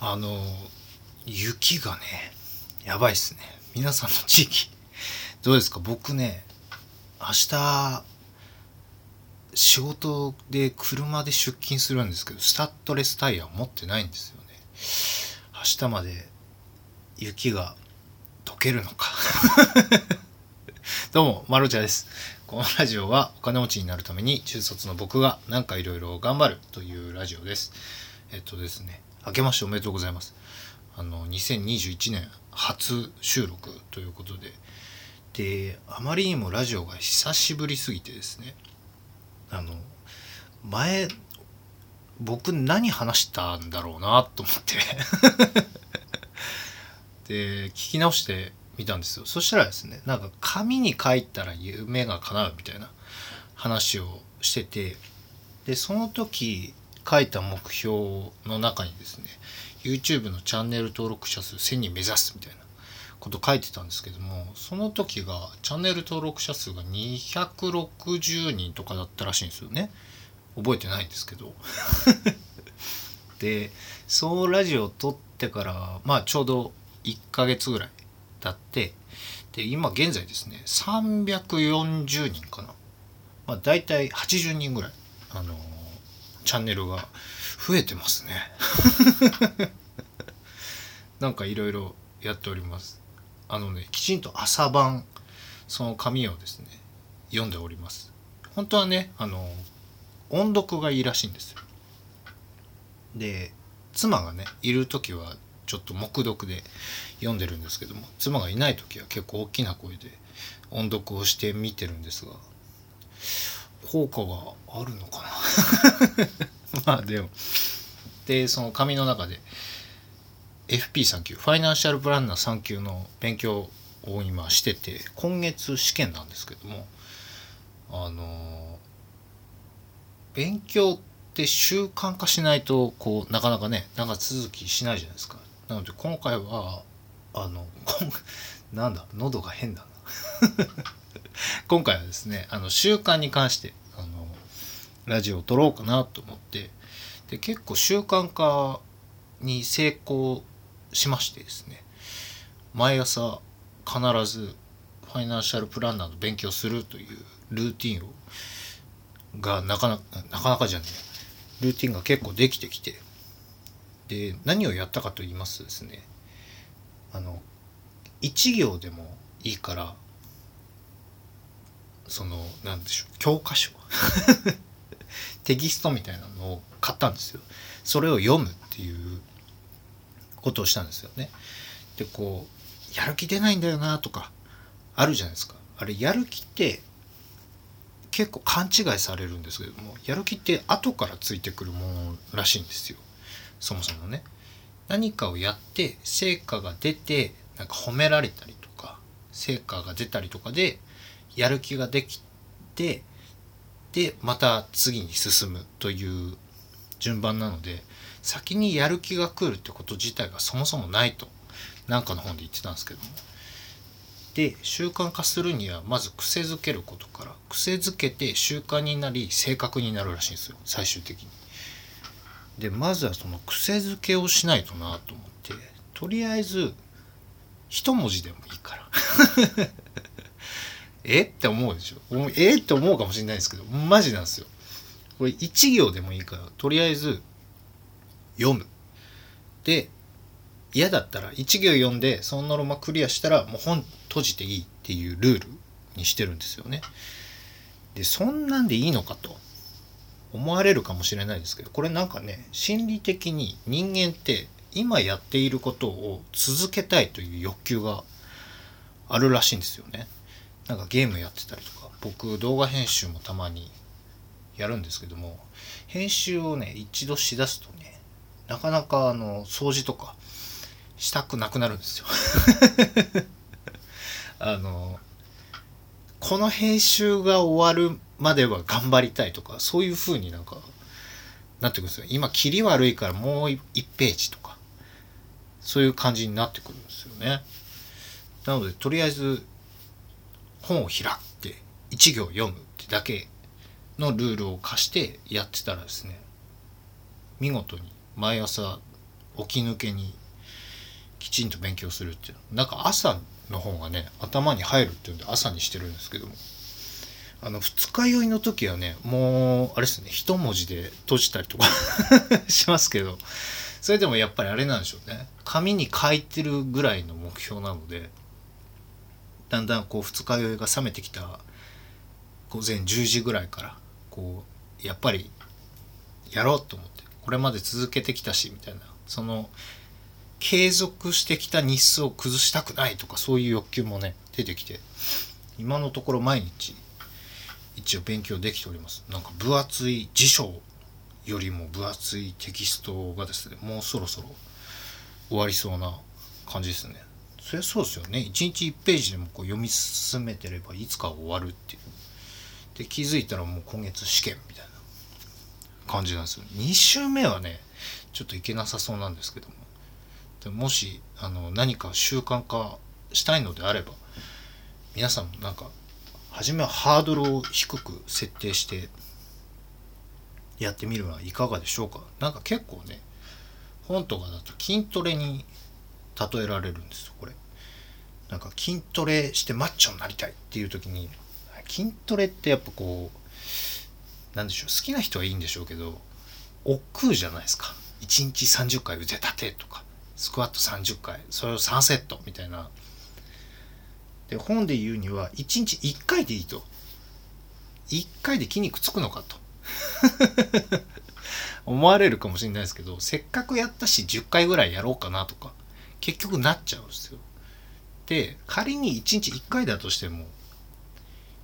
あの雪がねやばいっすね。皆さんの地域。どうですか？僕ね明日仕事で車で出勤するんですけどスタッドレスタイヤ持ってないんですよね。明日まで雪が溶けるのか。どうも、まるちゃです。このラジオはお金持ちになるために中卒の僕がなんかいろいろ頑張るというラジオです。えっとですね、明けましておめでとうございます。あの、2021年初収録ということで、で、あまりにもラジオが久しぶりすぎてですね、あの、前、僕何話したんだろうなと思って。で、聞き直して見たんですよ。そしたらですねなんか紙に書いたら夢が叶うみたいな話をしてて。でその時書いた目標の中にですね YouTube のチャンネル登録者数1000人目指すみたいなこと書いてたんですけどもその時がチャンネル登録者数が260人とかだったらしいんですよね。覚えてないんですけど。でそのラジオを撮ってからまあちょうど1ヶ月ぐらい経ってで今現在ですね340人かな、まあ、大体80人ぐらい、あのーチャンネルが増えてますね。なんかいろいろやっております。あのねきちんと朝晩その紙をですね読んでおります。本当はねあの音読がいいらしいんですよ。で妻がねいる時はちょっと黙読で読んでるんですけども妻がいない時は結構大きな声で音読をして見てるんですが効果があるのかな？まあでも。でその紙の中で FP3 級ファイナンシャルプランナー3級の勉強を今してて今月試験なんですけどもあの勉強って習慣化しないとこうなかなかね長続きしないじゃないですか。なので今回はあの なんだ喉が変だな。今回はですねあの習慣に関してあのラジオを撮ろうかなと思ってで結構習慣化に成功しましてですね毎朝必ずファイナンシャルプランナーの勉強するというルーティンをがなかなかなかなかじゃねえルーティンが結構できてきてで何をやったかと言いますとですねあの1行でもいいからそのなんでしょう教科書。テキストみたいなのを買ったんですよ。それを読むっていうことをしたんですよね。でこうやる気出ないんだよなとかあるじゃないですか。あれやる気って結構勘違いされるんですけどもやる気って後からついてくるものらしいんですよ。そもそもね。何かをやって成果が出てなんか褒められたりと成果が出たりとかでやる気ができてでまた次に進むという順番なので先にやる気が来るってこと自体がそもそもないとなんかの本で言ってたんですけどもで習慣化するにはまず癖づけることから癖づけて習慣になり性格になるらしいんですよ最終的に。でまずはその癖づけをしないとなと思ってとりあえず一文字でもいいから。え？って思うでしょ。え？って思うかもしれないですけどマジなんですよ。これ一行でもいいからとりあえず読む。で嫌だったら一行読んでそのノルマクリアしたらもう本閉じていいっていうルールにしてるんですよね。でそんなんでいいのかと思われるかもしれないですけどこれなんかね心理的に人間って今やっていることを続けたいという欲求があるらしいんですよね。なんかゲームやってたりとか。僕動画編集もたまにやるんですけども編集をね一度しだすとねなかなかあの掃除とかしたくなくなるんですよ。あのこの編集が終わるまでは頑張りたいとかそういう風になんかなってくるんですよ。今切り悪いからもう1ページとか。そういう感じになってくるんですよね。なのでとりあえず本を開いて1行読むってだけのルールを課してやってたらですね見事に毎朝起き抜けにきちんと勉強するっていうなんか朝の方がね頭に入るっていうんで朝にしてるんですけどもあの二日酔いの時はねもうあれですね一文字で閉じたりとか しますけどそれでもやっぱりあれなんでしょうね。紙に書いてるぐらいの目標なのでだんだんこう二日酔いが冷めてきた午前10時ぐらいからこうやっぱりやろうと思ってこれまで続けてきたしみたいなその継続してきた日数を崩したくないとかそういう欲求もね出てきて今のところ毎日一応勉強できております。なんか分厚い辞書よりも分厚いテキストがですねもうそろそろ終わりそうな感じですね。そりゃそうですよね。1日1ページでもこう読み進めてればいつか終わるっていう。で気づいたらもう今月試験みたいな感じなんですよ。2週目はねちょっといけなさそうなんですけども。でもしあの何か習慣化したいのであれば皆さんもなんか初めはハードルを低く設定してやってみるのはいかがでしょうか？なんか結構ね本とかだと筋トレに例えられるんですよこれ。なんか筋トレしてマッチョになりたいっていう時に筋トレってやっぱこうなんでしょう好きな人はいいんでしょうけど億劫じゃないですか。1日30回腕立てとかスクワット30回それを3セットみたいな。で本で言うには1日1回でいいと。1回で筋肉つくのかと。思われるかもしれないですけどせっかくやったし10回ぐらいやろうかなとか結局なっちゃうんですよ。で仮に1日1回だとしても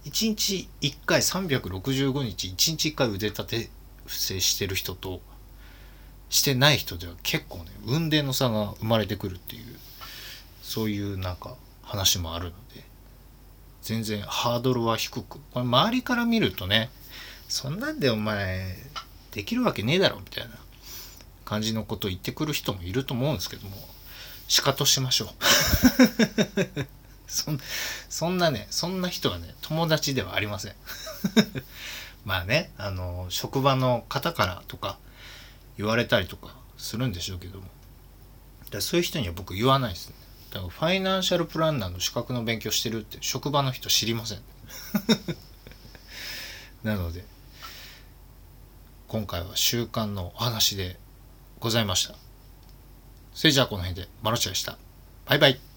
1日1回365日1日1回腕立て伏せしてる人としてない人では結構ね運命の差が生まれてくるっていうそういうなんか話もあるので全然ハードルは低くこれ周りから見るとねそんなんでお前できるわけねえだろみたいな感じのことを言ってくる人もいると思うんですけどもしかとしましょう。そんそんなねそんな人はね友達ではありません。まあねあの職場の方からとか言われたりとかするんでしょうけども。だそういう人には僕言わないですね。だからファイナンシャルプランナーの資格の勉強してるって職場の人知りません。なので今回は習慣のお話でございました。それじゃあこの辺でマロチでした。バイバイ。